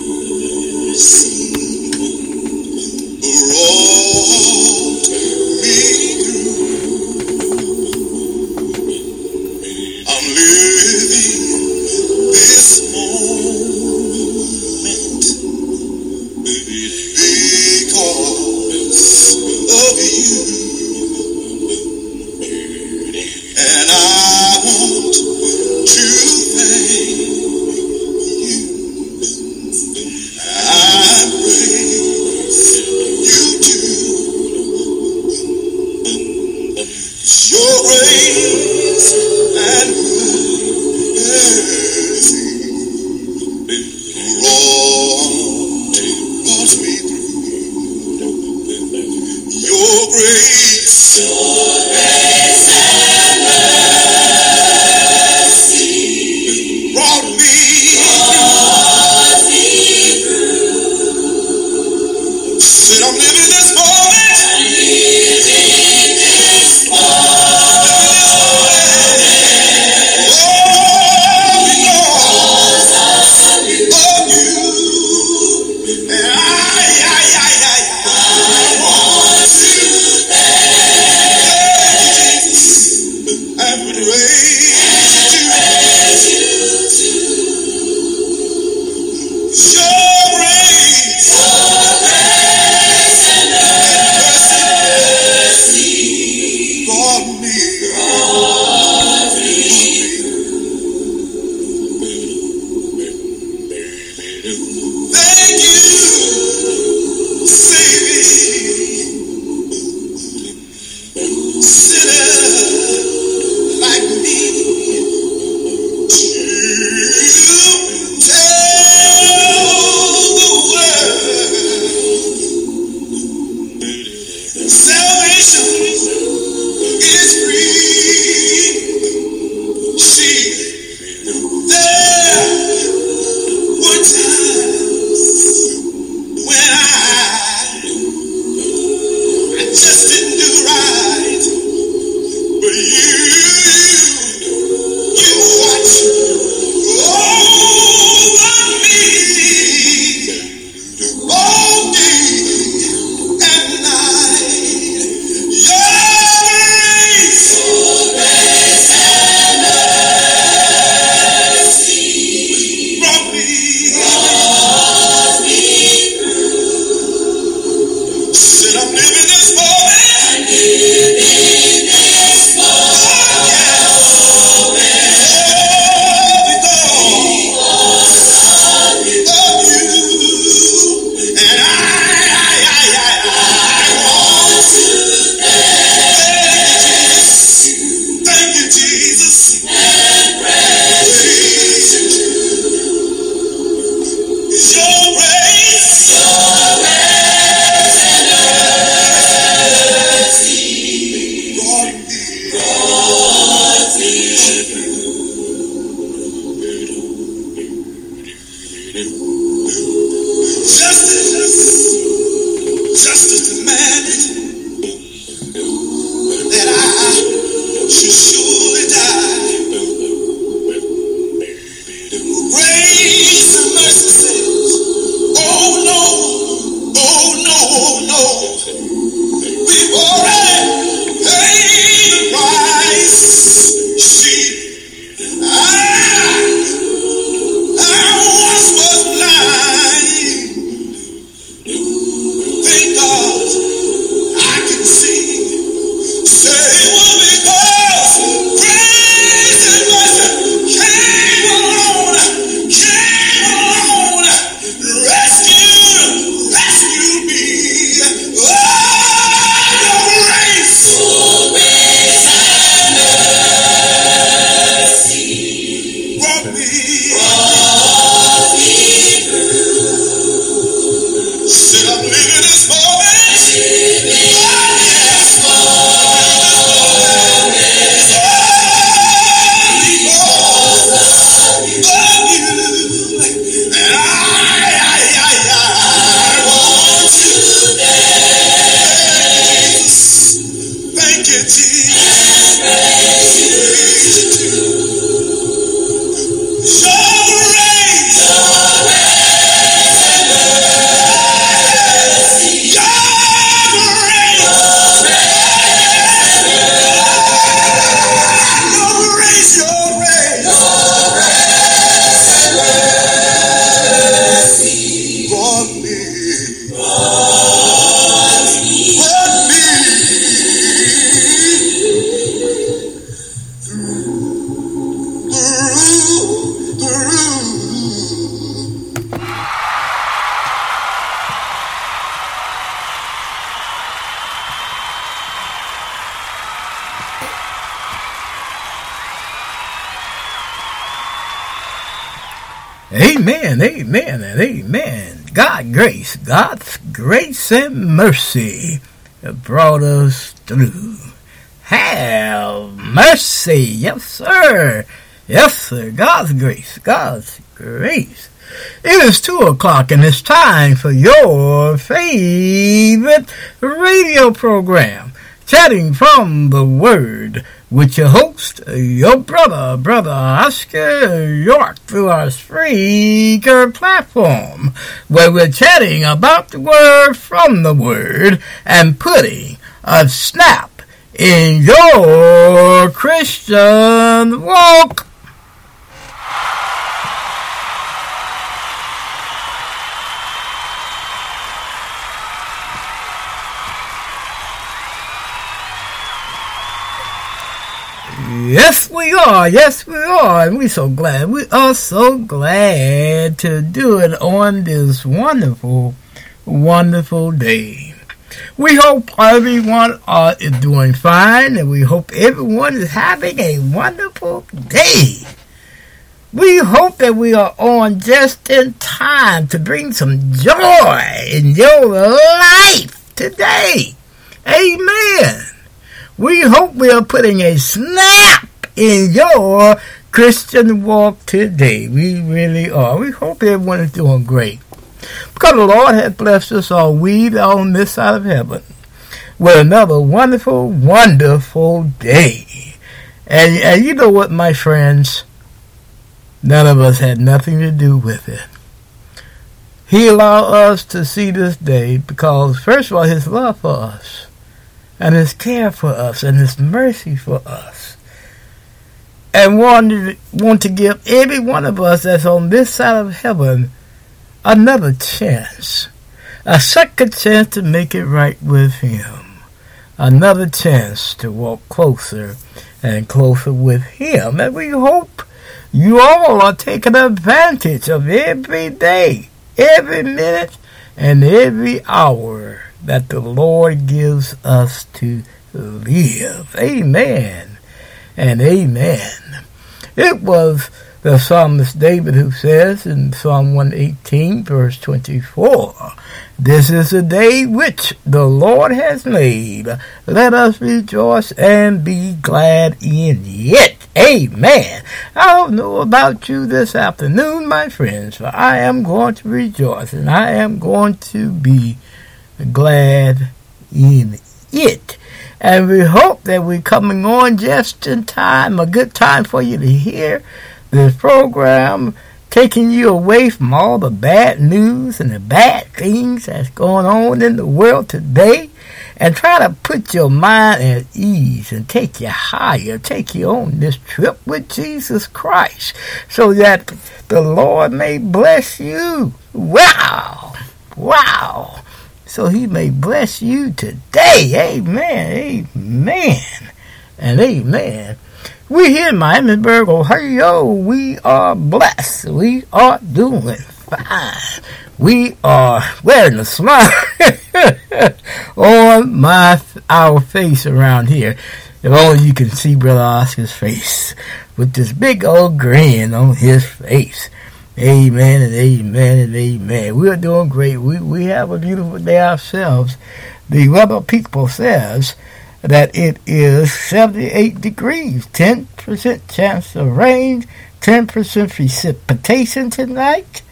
Yeah. God's grace and mercy brought us through. Have mercy, yes sir, yes sir, God's grace, God's grace. It is two o'clock and it's time for your favorite radio program, Chatting from the Word with your host, your brother, Brother Oscar York, through our Spreaker platform, where we're chatting about the Word from the Word and putting a snap in your Christian walk. Yes, we are. Yes, we are. And we're so glad. We are so glad to do it on this wonderful, wonderful day. We hope everyone uh, is doing fine and we hope everyone is having a wonderful day. We hope that we are on just in time to bring some joy in your life today. Amen. We hope we are putting a snap in your Christian walk today. We really are. We hope everyone is doing great. Because the Lord has blessed us all, we on this side of heaven, with another wonderful, wonderful day. And, and you know what, my friends? None of us had nothing to do with it. He allowed us to see this day because, first of all, His love for us and his care for us and his mercy for us. And wanted, want to give every one of us that's on this side of heaven another chance. A second chance to make it right with him. Another chance to walk closer and closer with him. And we hope you all are taking advantage of every day, every minute, and every hour that the Lord gives us to live. Amen and amen. It was the psalmist David who says in Psalm 118 verse 24, This is a day which the Lord has made. Let us rejoice and be glad in it. Amen. I don't know about you this afternoon, my friends, but I am going to rejoice and I am going to be glad in it. And we hope that we're coming on just in time, a good time for you to hear this program, taking you away from all the bad news and the bad things that's going on in the world today, and try to put your mind at ease and take you higher, take you on this trip with Jesus Christ, so that the Lord may bless you. Wow! Wow! So he may bless you today. Amen. Amen. And amen. We here in Miamisburg, Ohio. We are blessed. We are doing fine. We are wearing a smile on my our face around here. If only you can see Brother Oscar's face with this big old grin on his face. Amen and amen and amen. We are doing great. We we have a beautiful day ourselves. The weather people says that it is 78 degrees, 10% chance of rain, 10% precipitation tonight,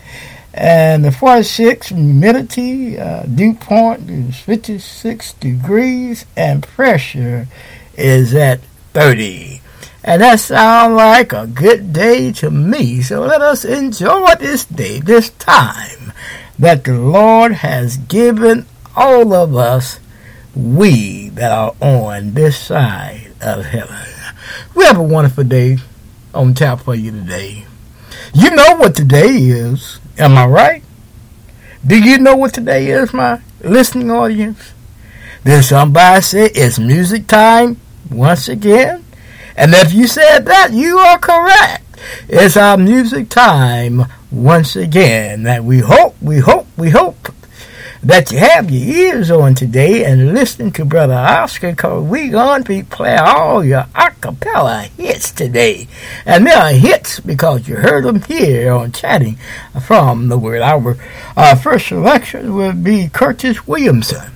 and the 46 humidity uh, dew point is 56 degrees, and pressure is at 30. And that sounds like a good day to me. So let us enjoy this day, this time that the Lord has given all of us, we that are on this side of heaven. We have a wonderful day on tap for you today. You know what today is, am I right? Do you know what today is, my listening audience? Did somebody say it's music time once again? And if you said that, you are correct. It's our music time once again that we hope, we hope, we hope that you have your ears on today and listen to Brother Oscar because we going to playing all your acapella hits today. And they are hits because you heard them here on Chatting from the Word. Hour. Our first selection will be Curtis Williamson.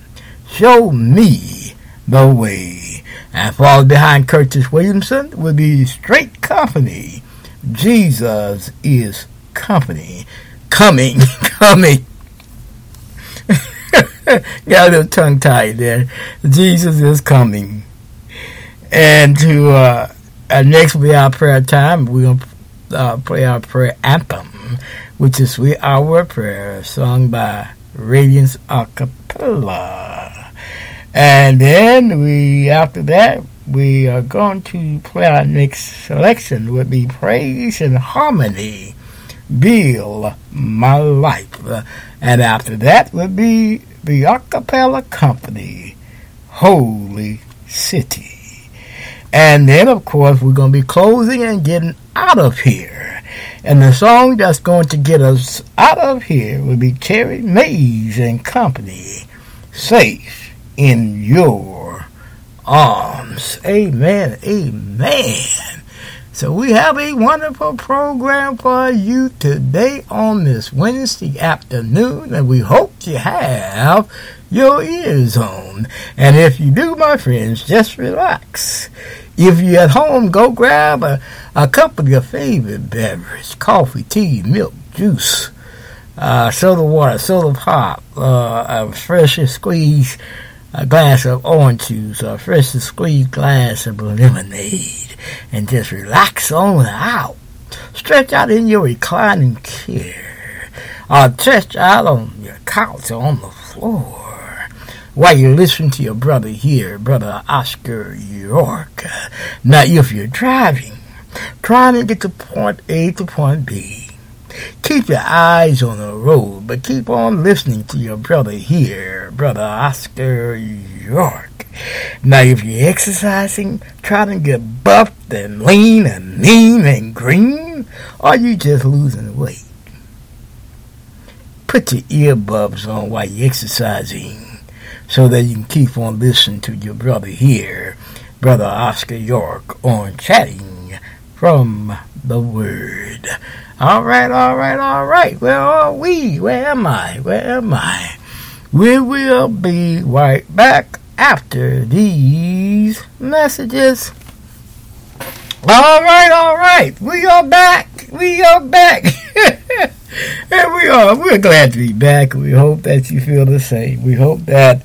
Show me the way. And followed behind Curtis Williamson will be Straight Company. Jesus is company. Coming, coming. Got a little tongue tied there. Jesus is coming. And to uh, uh, next will be our prayer time. We're going to uh, play our prayer anthem, which is We Our Prayer, sung by Radiance Acapella. And then we, after that, we are going to play our next selection, would be Praise and Harmony, Build My Life. And after that would be the acapella company, Holy City. And then, of course, we're going to be closing and getting out of here. And the song that's going to get us out of here will be Terry Mays and Company, Safe in Your Arms. Amen. Amen. So we have a wonderful program for you today on this Wednesday afternoon, and we hope you have your ears on. And if you do, my friends, just relax. If you're at home, go grab a, a cup of your favorite beverage, coffee, tea, milk, juice, uh, soda water, soda pop, uh, a freshly squeezed a glass of orange juice, a freshly squeezed glass of lemonade and just relax on out. Stretch out in your reclining chair or stretch out on your couch or on the floor while you listen to your brother here, brother Oscar York. Now, if you're driving, trying to get to point A to point B, keep your eyes on the road, but keep on listening to your brother here, brother Oscar York. Now, if you're exercising, trying to get buffed and lean and mean and green, or you just losing weight, put your earbuds on while you're exercising so that you can keep on listening to your brother here, Brother Oscar York, on chatting from the Word. All right, all right, all right. Where are we? Where am I? Where am I? We will be right back after these messages. All right, all right. We are back. We are back. and we are. We're glad to be back. We hope that you feel the same. We hope that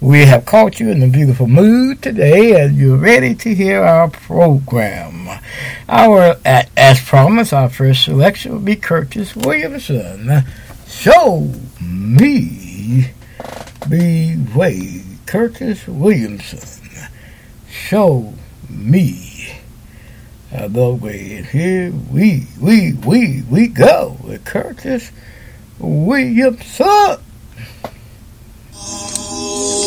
we have caught you in a beautiful mood today and you're ready to hear our program. Our, as promised, our first selection will be Curtis Williamson. Show me the way. Curtis Williamson. Show me uh, the way. And here we, we, we, we go with Curtis Williamson. Oh,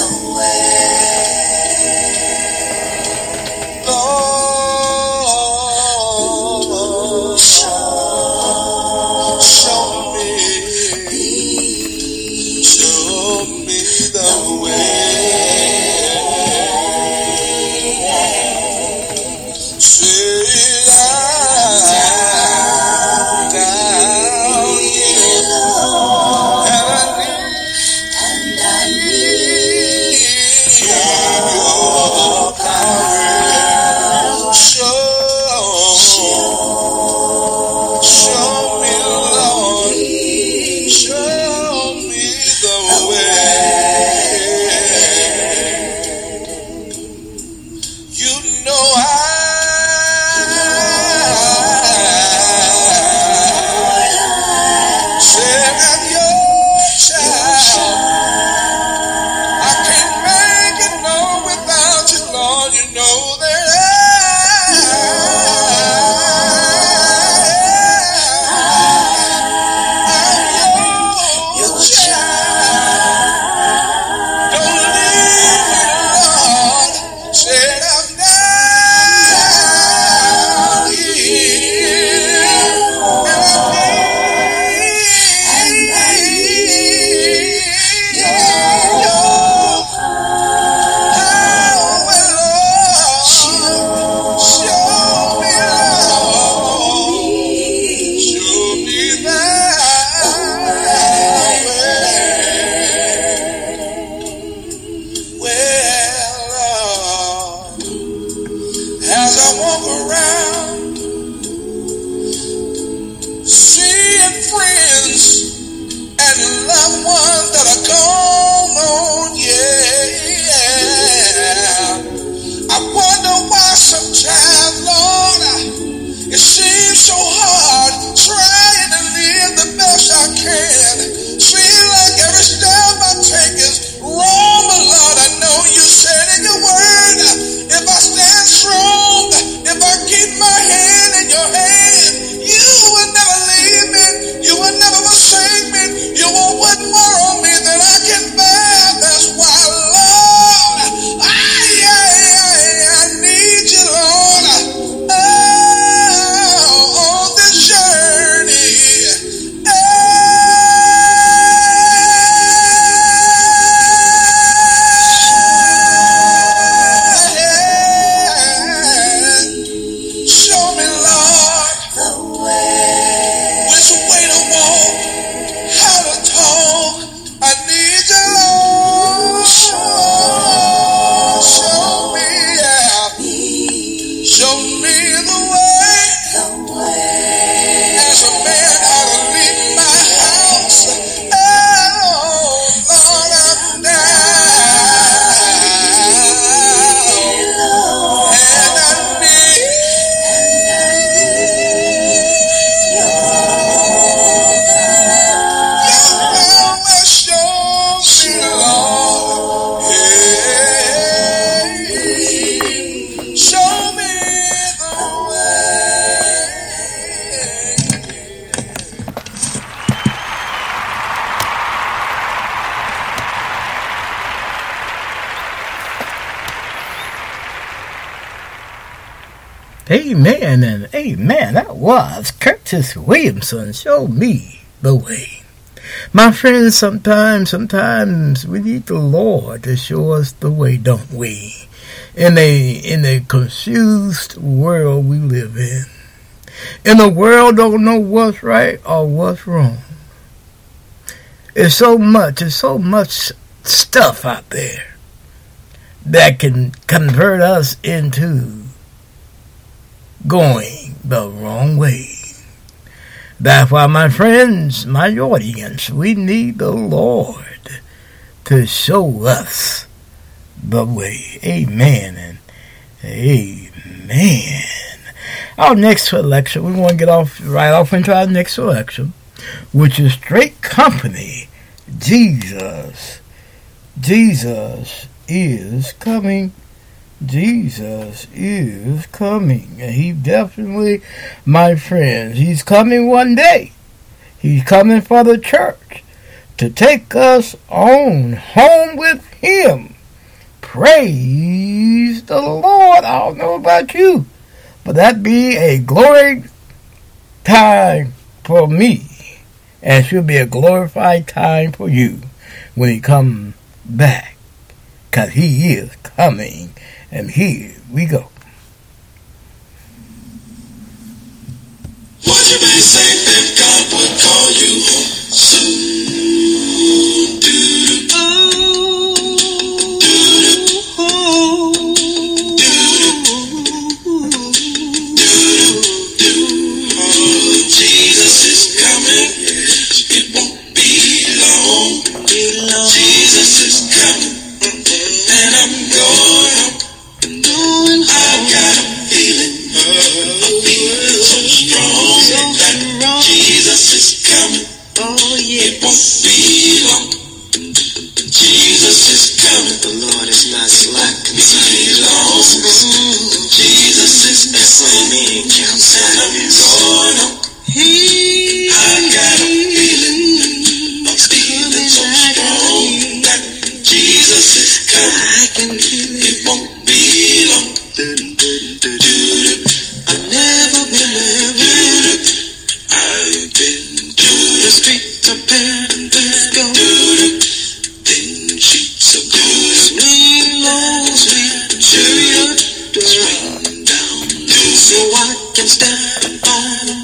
Lord, Was Curtis Williamson. Show me the way. My friends, sometimes, sometimes we need the Lord to show us the way, don't we? In a in a confused world we live in. In a world don't know what's right or what's wrong. There's so much, there's so much stuff out there that can convert us into going the wrong way. That's why, my friends, my audience, we need the Lord to show us the way. Amen and amen. Our next selection, we want to get off right off into our next selection, which is Straight Company. Jesus, Jesus is coming. Jesus is coming. And he definitely, my friends, he's coming one day. He's coming for the church to take us on home with him. Praise the Lord. I don't know about you, but that be a glory time for me. And it should be a glorified time for you when he comes back. Because he is coming. And here we go. What you may say that God would call you soon. Do Jesus is coming. It won't be long. Jesus is coming. And I'm going. Jesus is coming. It won't be long. Jesus is coming. The Lord is not slack concerning long. Mm-hmm. Jesus is coming. And I'm going. I got a feeling. A feeling so strong that Jesus is coming. It won't be long. I've so I can stand on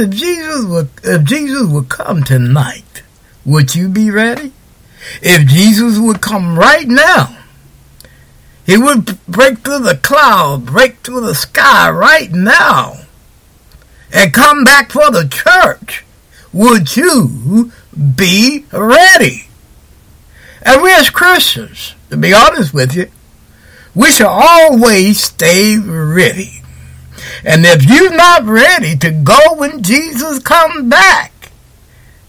If Jesus would if Jesus would come tonight, would you be ready? If Jesus would come right now, he would break through the cloud, break through the sky right now, and come back for the church. Would you be ready? And we as Christians, to be honest with you, we should always stay ready. And if you're not ready to go when Jesus comes back,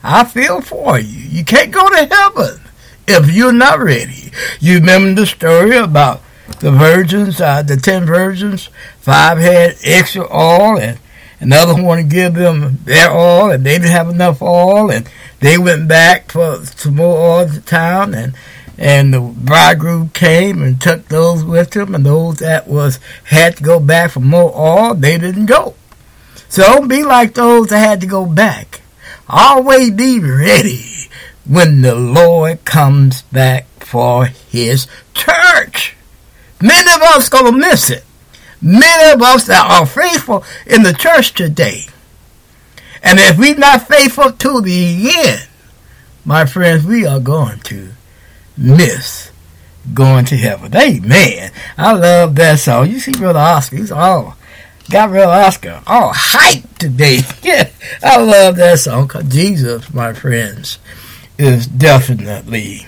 I feel for you. You can't go to heaven if you're not ready. You remember the story about the virgins, uh, the ten virgins, five had extra oil and another one to give them their oil and they didn't have enough oil and they went back for some more oil to town and and the bridegroom came and took those with him and those that was had to go back for more oil, they didn't go. So don't be like those that had to go back. Always be ready when the Lord comes back for his church. Many of us gonna miss it. Many of us that are faithful in the church today. And if we're not faithful to the end, my friends, we are going to miss going to heaven. Amen. I love that song. You see Brother Oscar, he's all got Brother Oscar all hype today. I love that song Jesus, my friends, is definitely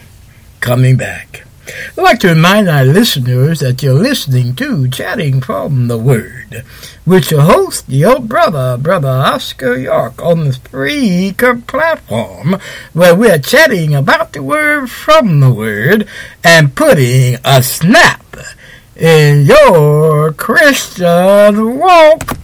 coming back. I'd like to remind our listeners that you're listening to Chatting from the Word with your host, your brother, Brother Oscar York, on the Spreaker platform, where we're chatting about the Word from the Word and putting a snap in your Christian walk.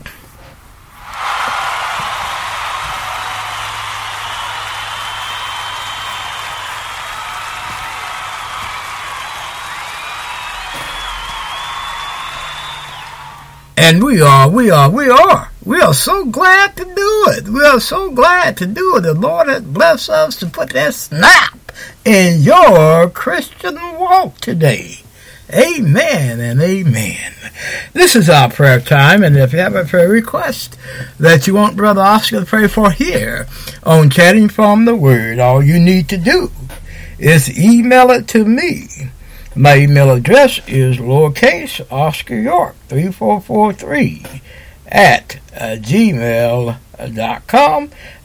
And we are, we are, we are. We are so glad to do it. We are so glad to do it. The Lord has blessed us to put that snap in your Christian walk today. Amen and amen. This is our prayer time, and if you have a prayer request that you want Brother Oscar to pray for here on Chatting from the Word, all you need to do is email it to me. My email address is lowercase Oscar York 3443 at uh, gmail.com.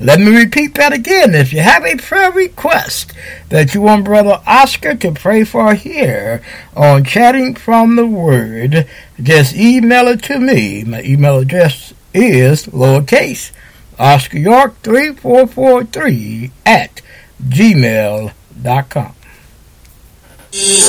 Let me repeat that again. If you have a prayer request that you want Brother Oscar to pray for here on Chatting from the Word, just email it to me. My email address is lowercase Oscar York 3443 at gmail.com. Sweet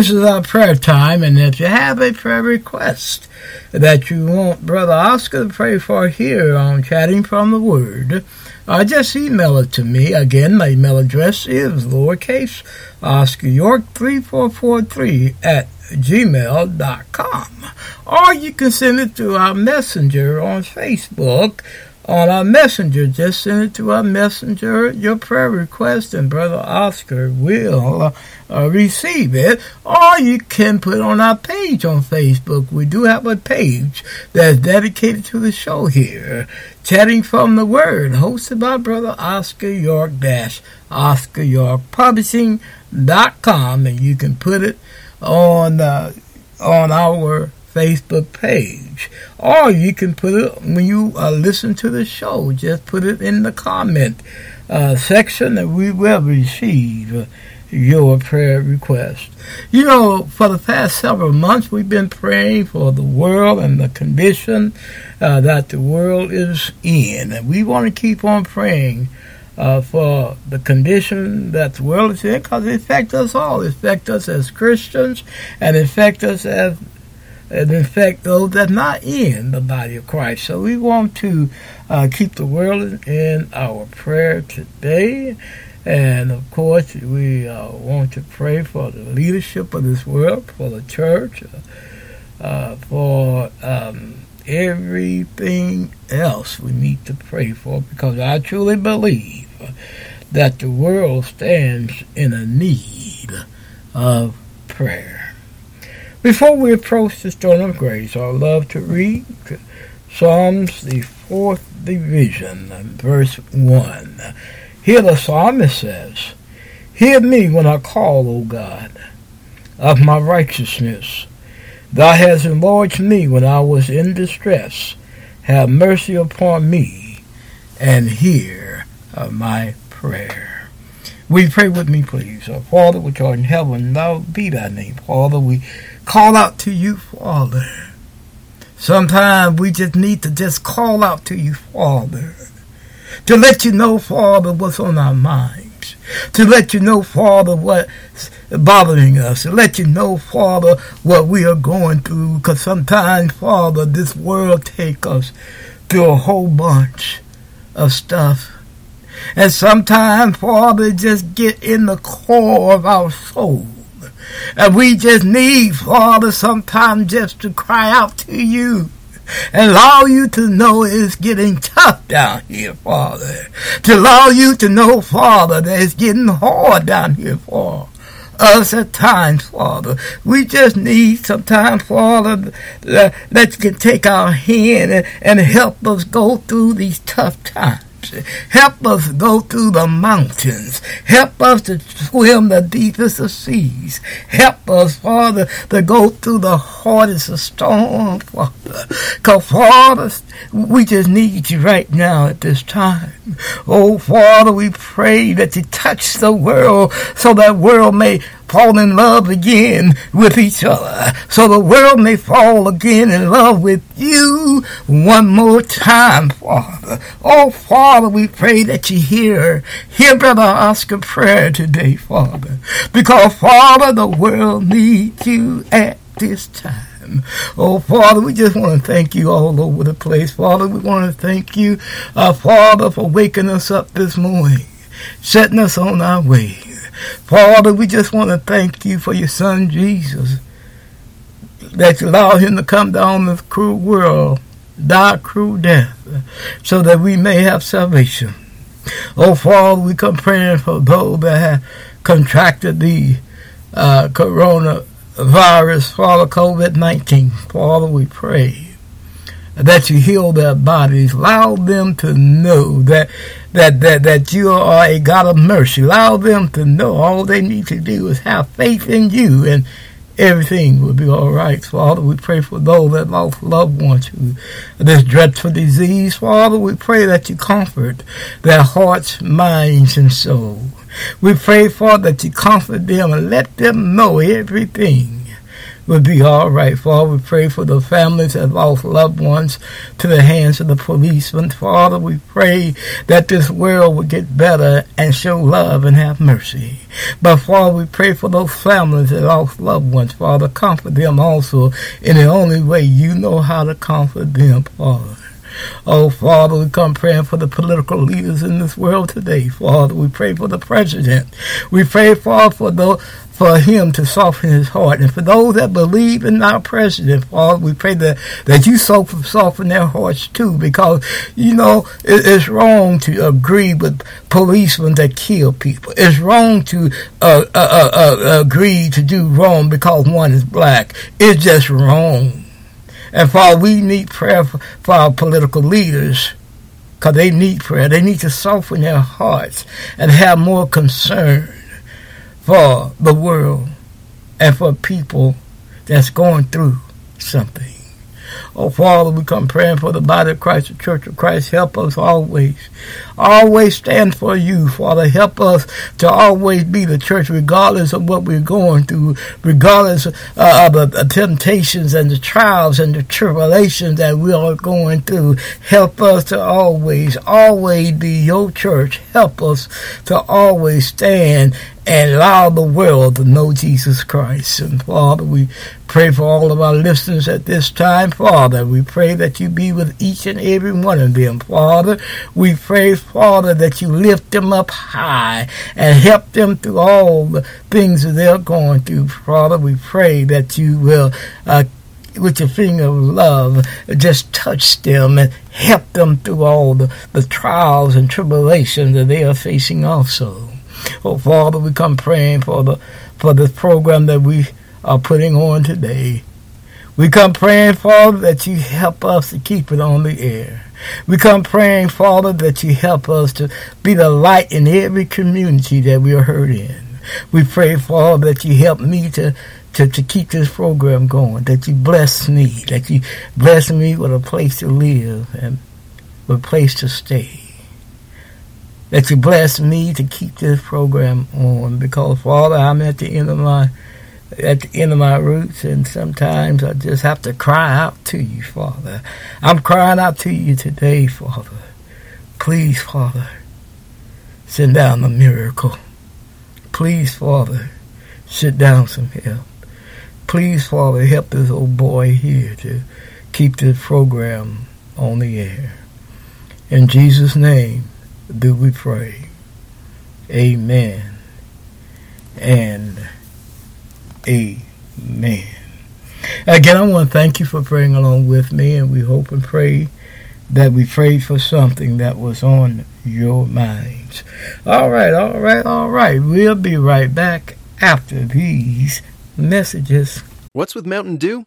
This is our prayer time, and if you have a prayer request that you want Brother Oscar to pray for here on Chatting from the Word, uh, just email it to me. Again, my email address is lowercase Oscar York 3443 at gmail.com. Or you can send it to our messenger on Facebook on our messenger. Just send it to our messenger, your prayer request, and Brother Oscar will uh, uh, receive it. Or you can put on our page on Facebook. We do have a page that's dedicated to the show here. Chatting from the Word, hosted by Brother Oscar York Dash Oscar York Publishing.com, and you can put it on uh, on our Facebook page. Or you can put it when you uh, listen to the show, just put it in the comment uh, section and we will receive your prayer request. You know, for the past several months, we've been praying for the world and the condition uh, that the world is in. And we want to keep on praying uh, for the condition that the world is in because it affects us all. It affects us as Christians and it affects us as and infect those that are not in the body of Christ. So we want to uh, keep the world in our prayer today. And of course, we uh, want to pray for the leadership of this world, for the church, uh, uh for um, everything else we need to pray for because I truly believe that the world stands in a need of prayer. Before we approach the throne of grace, I love to read Psalms, the fourth division, verse 1. Here the psalmist says, Hear me when I call, O God, of my righteousness. Thou hast enlarged me when I was in distress. Have mercy upon me and hear my prayer. We pray with me, please. Father which art in heaven, thou be thy name. Father, we call out to you, Father. Sometimes we just need to just call out to you, Father, to let you know, Father, what's on our minds, to let you know, Father, what's bothering us, to let you know, Father, what we are going through, because sometimes, Father, this world take us through a whole bunch of stuff. And sometimes, Father, just get in the core of our soul and we just need, Father, sometimes just to cry out to you and allow you to know it's getting tough down here, Father. To allow you to know, Father, that it's getting hard down here for us at times, Father. We just need sometimes, Father, that, you can take our hand and, and help us go through these tough times. Help us go through the mountains. Help us to swim the deepest of seas. Help us, Father, to go through the hardest of storms, Father. Because, Father, we just need you right now at this time. Oh, Father, we pray that you touch the world so that world may fall in love again with each other. So the world may fall again in love with you one more time, Father. Oh, Father, we pray that you hear, hear Brother Oscar prayer today, Father. Because, Father, the world needs you at this time. Oh, Father, we just want to thank you all over the place. Father, we want to thank you, uh, Father, for waking us up this morning, setting us on our way. Father, we just want to thank you for your son Jesus, that you allowed him to come down this cruel world, die a cruel death, so that we may have salvation. Oh, Father, we come praying for those that have contracted the uh, coronavirus, Father, COVID 19. Father, we pray that you heal their bodies. Allow them to know that that that that you are a God of mercy. Allow them to know all they need to do is have faith in you and everything will be all right. Father, we pray for those that lost loved ones who this dreadful disease. Father, we pray that you comfort their hearts, minds, and soul. We pray, Father, that you comfort them and let them know everything will be all right. Father, we pray for the families that lost loved ones to the hands of the policemen. Father, we pray that this world will get better and show love and have mercy. But Father, we pray for those families that lost loved ones. Father, comfort them also in the only way you know how to comfort them, Father. Oh, Father, we come praying for the political leaders in this world today. Father, we pray for the president. We pray, Father, for the for him to soften his heart. And for those that believe in our president, Father, we pray that, that you soften, their hearts too, because, you know, it, it's wrong to agree with policemen that kill people. It's wrong to uh, uh, uh, uh agree to do wrong because one is black. It's just wrong. And Father, we need prayer for, for our political leaders because they need prayer. They need to soften their hearts and have more concern for the world and for people that's going through something. Oh, Father, we come praying for the body of Christ, the church of Christ. Help us always. Always stand for you, Father. Help us to always be the church, regardless of what we're going through, regardless uh, of the temptations and the trials and the tribulations that we are going through. Help us to always, always be your church. Help us to always stand and allow the world to know Jesus Christ. And Father, we pray for all of our listeners at this time, Father. We pray that you be with each and every one of them, Father. We pray, Father, that you lift them up high and help them through all the things that they're going through, Father. We pray that you will uh, with your finger of love, just touch them and help them through all the, the trials and tribulations that they are facing also. Oh, Father, we come praying for the for this program that we are putting on today. We come praying, Father, that you help us to keep it on the air. We come praying, Father, that you help us to be the light in every community that we are heard in. We pray, Father, that you help me to, to, to keep this program going, that you bless me, that you bless me with a place to live and a place to stay that you bless me to keep this program on because Father, I'm at the end of my at the end of my roots and sometimes I just have to cry out to you, Father. I'm crying out to you today, Father. Please, Father, send down a miracle. Please, Father, sit down some help. Please, Father, help this old boy here to keep this program on the air. In Jesus' name, do we pray. Amen and amen. Again, I want to thank you for praying along with me, and we hope and pray that we prayed for something that was on your minds. All right, all right, all right. We'll be right back after these messages. What's with Mountain Dew?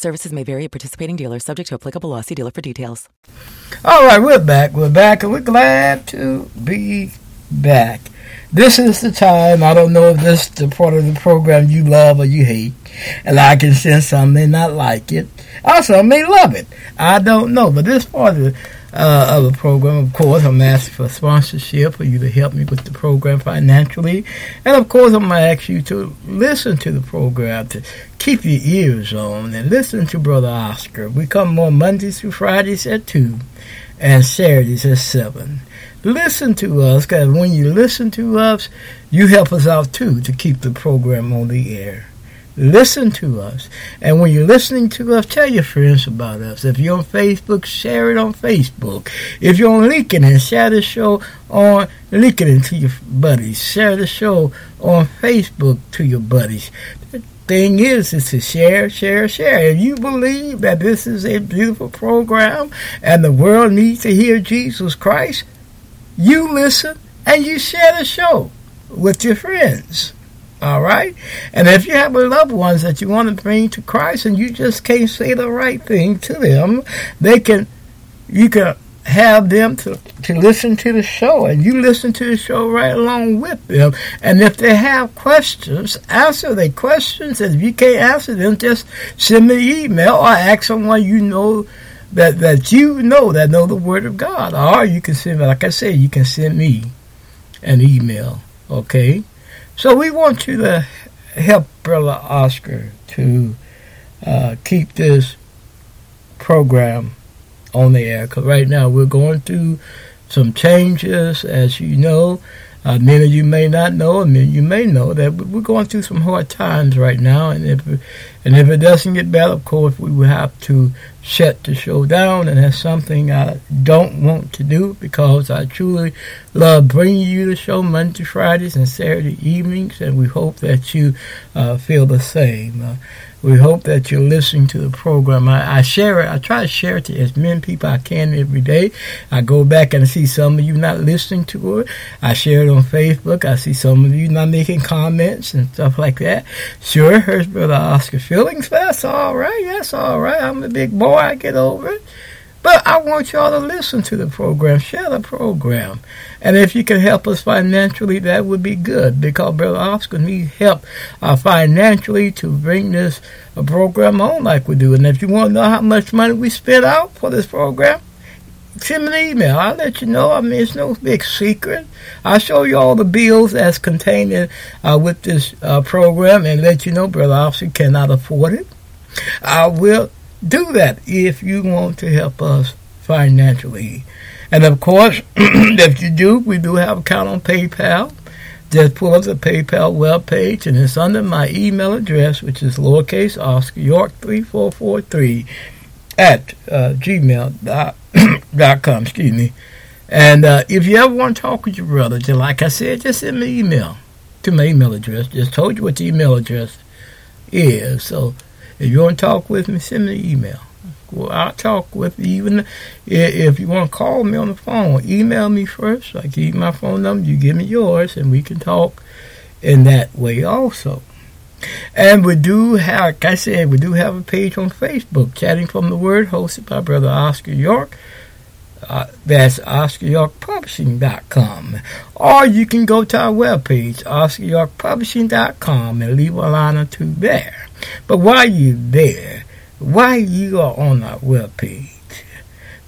Services may vary at participating dealers, subject to applicable law. See dealer for details. All right, we're back. We're back, and we're glad to be back. This is the time. I don't know if this is the part of the program you love or you hate, and I can sense some may not like it. Also, may love it. I don't know, but this part of the uh, of the program. Of course, I'm asking for sponsorship for you to help me with the program financially. And of course, I'm going to ask you to listen to the program, to keep your ears on and listen to Brother Oscar. We come on Mondays through Fridays at 2 and Saturdays at 7. Listen to us because when you listen to us, you help us out too to keep the program on the air. Listen to us. And when you're listening to us, tell your friends about us. If you're on Facebook, share it on Facebook. If you're on LinkedIn, share the show on LinkedIn to your buddies. Share the show on Facebook to your buddies. The thing is, is to share, share, share. If you believe that this is a beautiful program and the world needs to hear Jesus Christ, you listen and you share the show with your friends. All right? And if you have loved ones that you want to bring to Christ and you just can't say the right thing to them, they can you can have them to, to listen to the show and you listen to the show right along with them. And if they have questions, answer their questions. And if you can't answer them, just send me an email or ask someone you know that, that you know that know the Word of God. Or you can send me, like I said, you can send me an email. Okay? So we want you to help Brother Oscar to uh, keep this program on the air. Because right now we're going through some changes, as you know. Uh, many of you may not know, and many you may know that we're going through some hard times right now. And if and if it doesn't get better, of course, we will have to shut the show down. And that's something I don't want to do because I truly love bringing you the show Monday, Fridays, and Saturday evenings. And we hope that you uh, feel the same. Uh, we hope that you're listening to the program. I, I, share it. I try to share it to as many people I can every day. I go back and see some of you not listening to it. I share it on Facebook. I see some of you not making comments and stuff like that. Sure, here's Brother Oscar Feelings. That's all right. That's all right. I'm a big boy. I get over it. But I want y'all to listen to the program, share the program. And if you can help us financially, that would be good because Brother Oscar needs help uh, financially to bring this uh, program on like we do. And if you want to know how much money we spent out for this program, send me an email. I'll let you know. I mean, it's no big secret. I'll show you all the bills that's contained in, uh, with this uh, program and let you know Brother Oscar cannot afford it. I will do that if you want to help us financially. And of course, if you do, we do have account on PayPal. Just pull up the PayPal web page, and it's under my email address, which is lowercase Oscar York three four four three at uh, gmail dot, dot com. Excuse me. And uh, if you ever want to talk with your brother, just like I said, just send me an email to my email address. Just told you what the email address is. So if you want to talk with me, send me an email. Well, I'll talk with you. Even if you want to call me on the phone, email me first. I give my phone number, you give me yours, and we can talk in that way also. And we do have, like I said, we do have a page on Facebook, Chatting from the Word, hosted by Brother Oscar York. Uh, that's OscarYorkPublishing.com. Or you can go to our webpage, OscarYorkPublishing.com, and leave a line or two there. But while you're there, while you are on our webpage,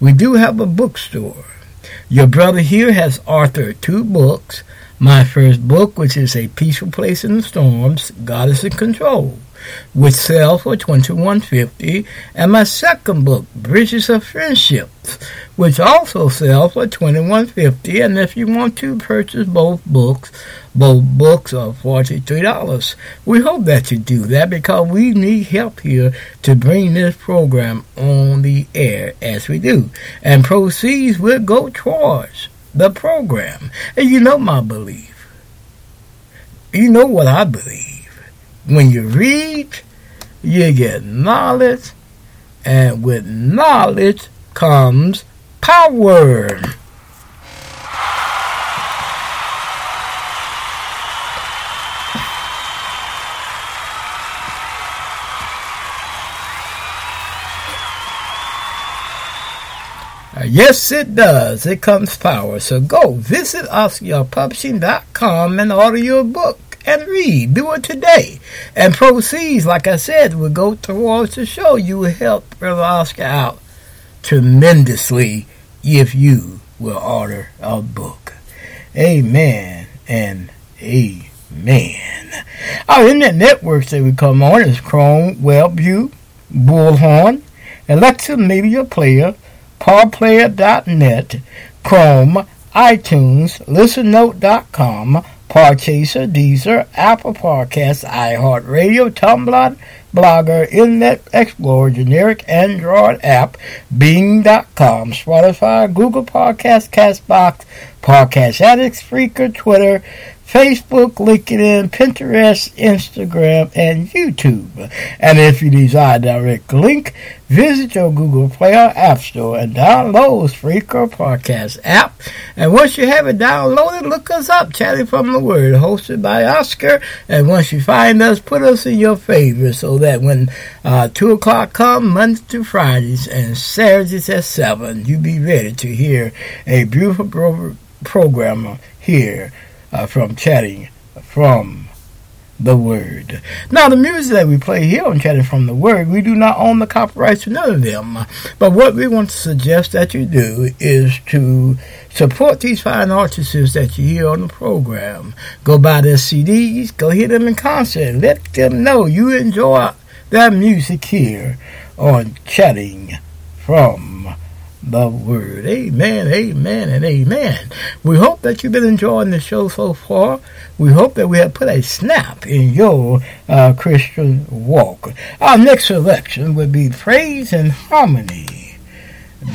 we do have a bookstore. Your brother here has authored two books. My first book, which is A Peaceful Place in the Storms, God is in Control which sells for twenty one fifty, and my second book, Bridges of Friendship, which also sells for twenty one fifty. And if you want to purchase both books, both books are forty three dollars. We hope that you do that because we need help here to bring this program on the air as we do, and proceeds will go towards the program. And you know my belief. You know what I believe when you read, you get knowledge, and with knowledge comes power. Uh, yes, it does. It comes power. So go visit OscarPublishing.com and order your book and read. Do it today. And proceeds, like I said, will go towards the show. You will help Brother Oscar out tremendously if you will order a book. Amen and amen. Our internet networks that we come on is Chrome, WebView, Bullhorn, Alexa Media Player, PowerPlayer.net, Chrome, iTunes, ListenNote.com, Podchaser, Deezer, Apple Podcasts, iHeartRadio, Tumblr, Blogger, Internet Explorer, generic Android app, Bing.com, Spotify, Google Podcasts, Castbox, Podcast Addicts, Spreaker, Twitter, Facebook, LinkedIn, Pinterest, Instagram, and YouTube. And if you desire a direct link, visit your Google Play or App Store and download the Spreaker Podcast app. And once you have it downloaded, look us up, Chatting from the Word, hosted by Oscar. And once you find us, put us in your favorites so that when uh, 2 o'clock comes, Monday to Fridays and Saturdays at 7, you be ready to hear a beautiful pro- program here uh, from chatting from the Word. Now, the music that we play here on Chatting from the Word, we do not own the copyrights to none of them. But what we want to suggest that you do is to support these fine artists that you hear on the program. Go buy their CDs, go hear them in concert, let them know you enjoy their music here on Chatting from the word. Amen, amen, and amen. We hope that you've been enjoying the show so far. We hope that we have put a snap in your uh, Christian walk. Our next selection would be Praise and Harmony.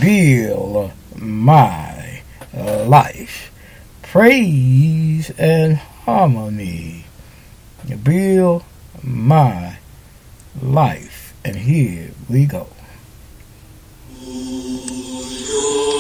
Build my life. Praise and harmony. Build my life. And here we go. For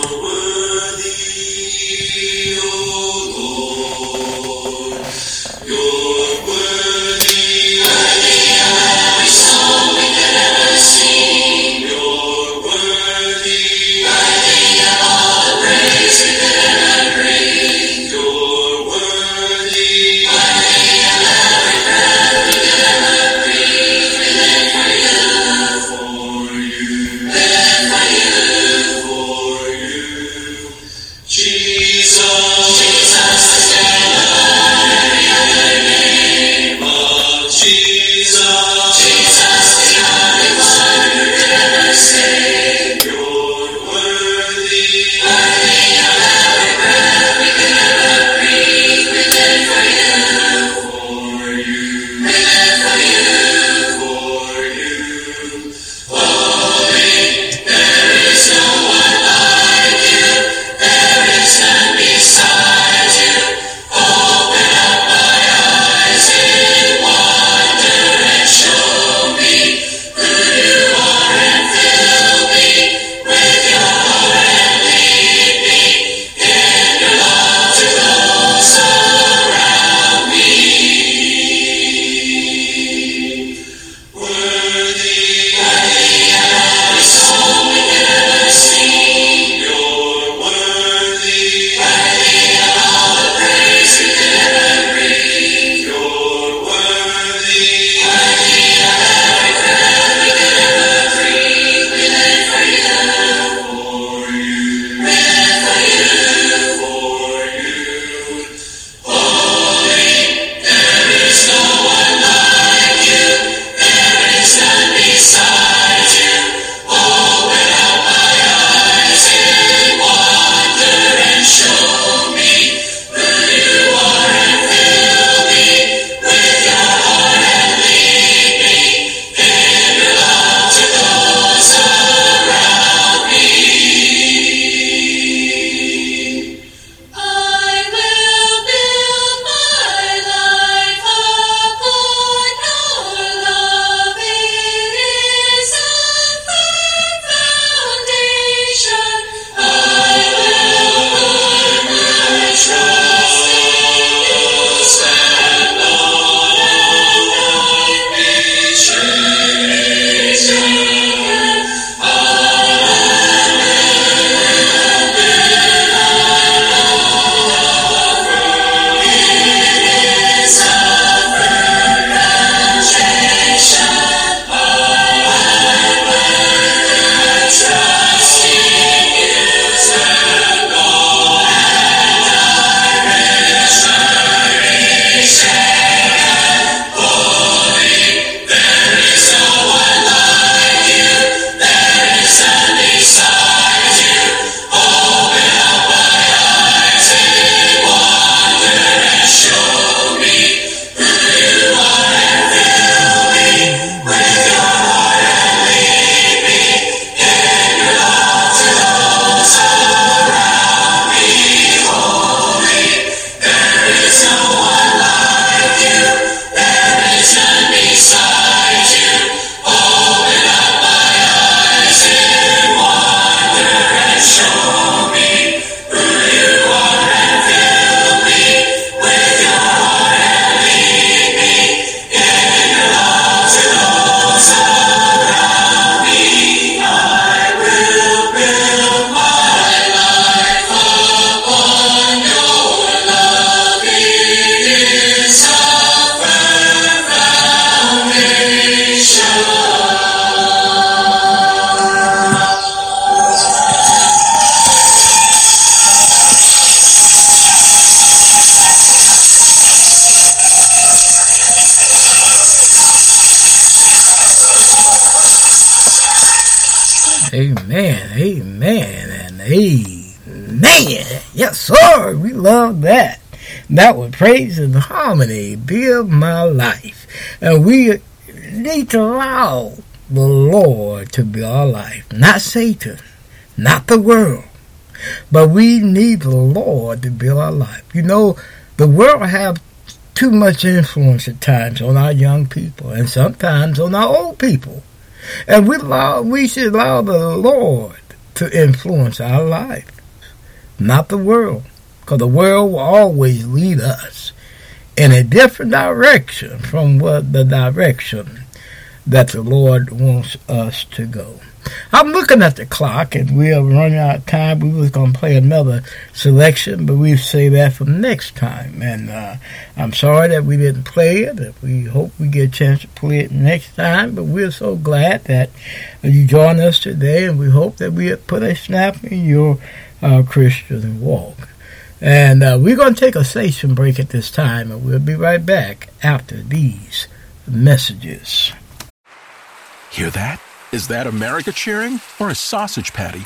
praise and harmony. Build my life. And we need to allow the Lord to be our life, not Satan, not the world. But we need the Lord to build our life. You know, the world have too much influence at times on our young people and sometimes on our old people. And we allow, we should allow the Lord to influence our life, not the world. Because the world will always lead us in a different direction from what the direction that the Lord wants us to go. I'm looking at the clock and we are running out of time. We was going to play another selection, but we'll say that for next time. And uh, I'm sorry that we didn't play it. We hope we get a chance to play it next time, but we're so glad that you joined us today, and we hope that we have put a snap in your uh, Christian walk. And uh, we're going to take a station break at this time, and we'll be right back after these messages. Hear that? Is that America cheering or a sausage patty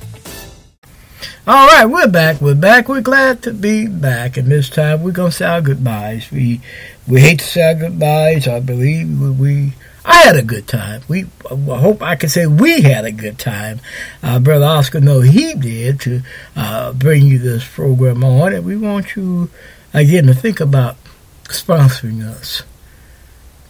All right, we're back. We're back. We're glad to be back, and this time we're gonna say our goodbyes. We we hate to say our goodbyes. I believe we, we I had a good time. We I hope I can say we had a good time. Uh, Brother Oscar, know he did to uh, bring you this program on, and we want you again to think about sponsoring us.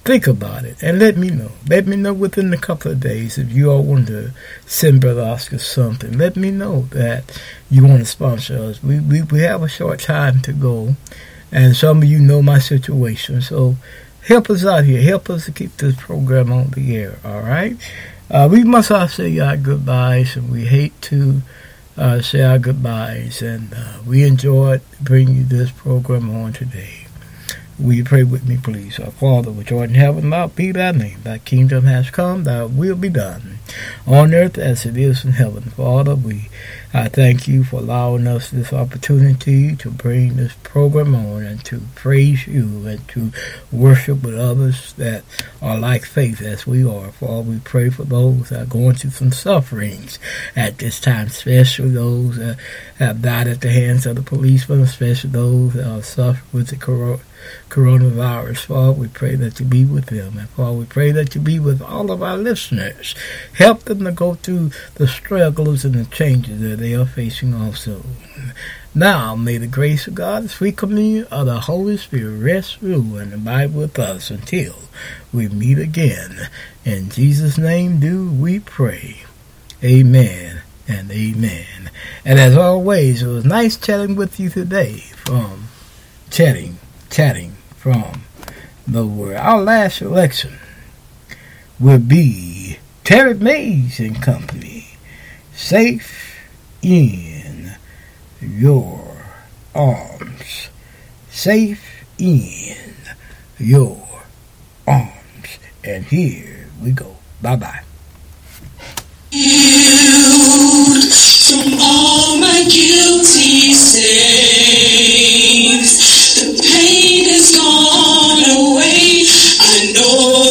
Think about it and let me know. Let me know within a couple of days if you all want to send Brother Oscar something. Let me know that you want to sponsor us. We, we, we have a short time to go, and some of you know my situation. So help us out here. Help us to keep this program on the air, all right? Uh, we must all say our goodbyes, and we hate to uh, say our goodbyes. And uh, we enjoyed bringing you this program on today. Will you pray with me, please? Our Father, which art in heaven, thou be thy name. Thy kingdom has come, thy will be done, on earth as it is in heaven. Father, we I thank you for allowing us this opportunity to bring this program on and to praise you and to worship with others that are like faith as we are. Father, we pray for those that are going through some sufferings at this time, especially those that have died at the hands of the policemen, especially those that are suffering with the corona coronavirus. Father, we pray that you be with them. And Father, we pray that you be with all of our listeners. Help them to go through the struggles and the changes that they are facing also. Now, may the grace of God, the sweet communion of the Holy Spirit rest, rule, and abide with us until we meet again. In Jesus' name do we pray. Amen and amen. And as always, it was nice chatting with you today from Chatting chatting from the word. Our last selection will be Terry Mays and Company. Safe in your arms. Safe in your arms. And here we go. Bye bye. From all my guilty sins I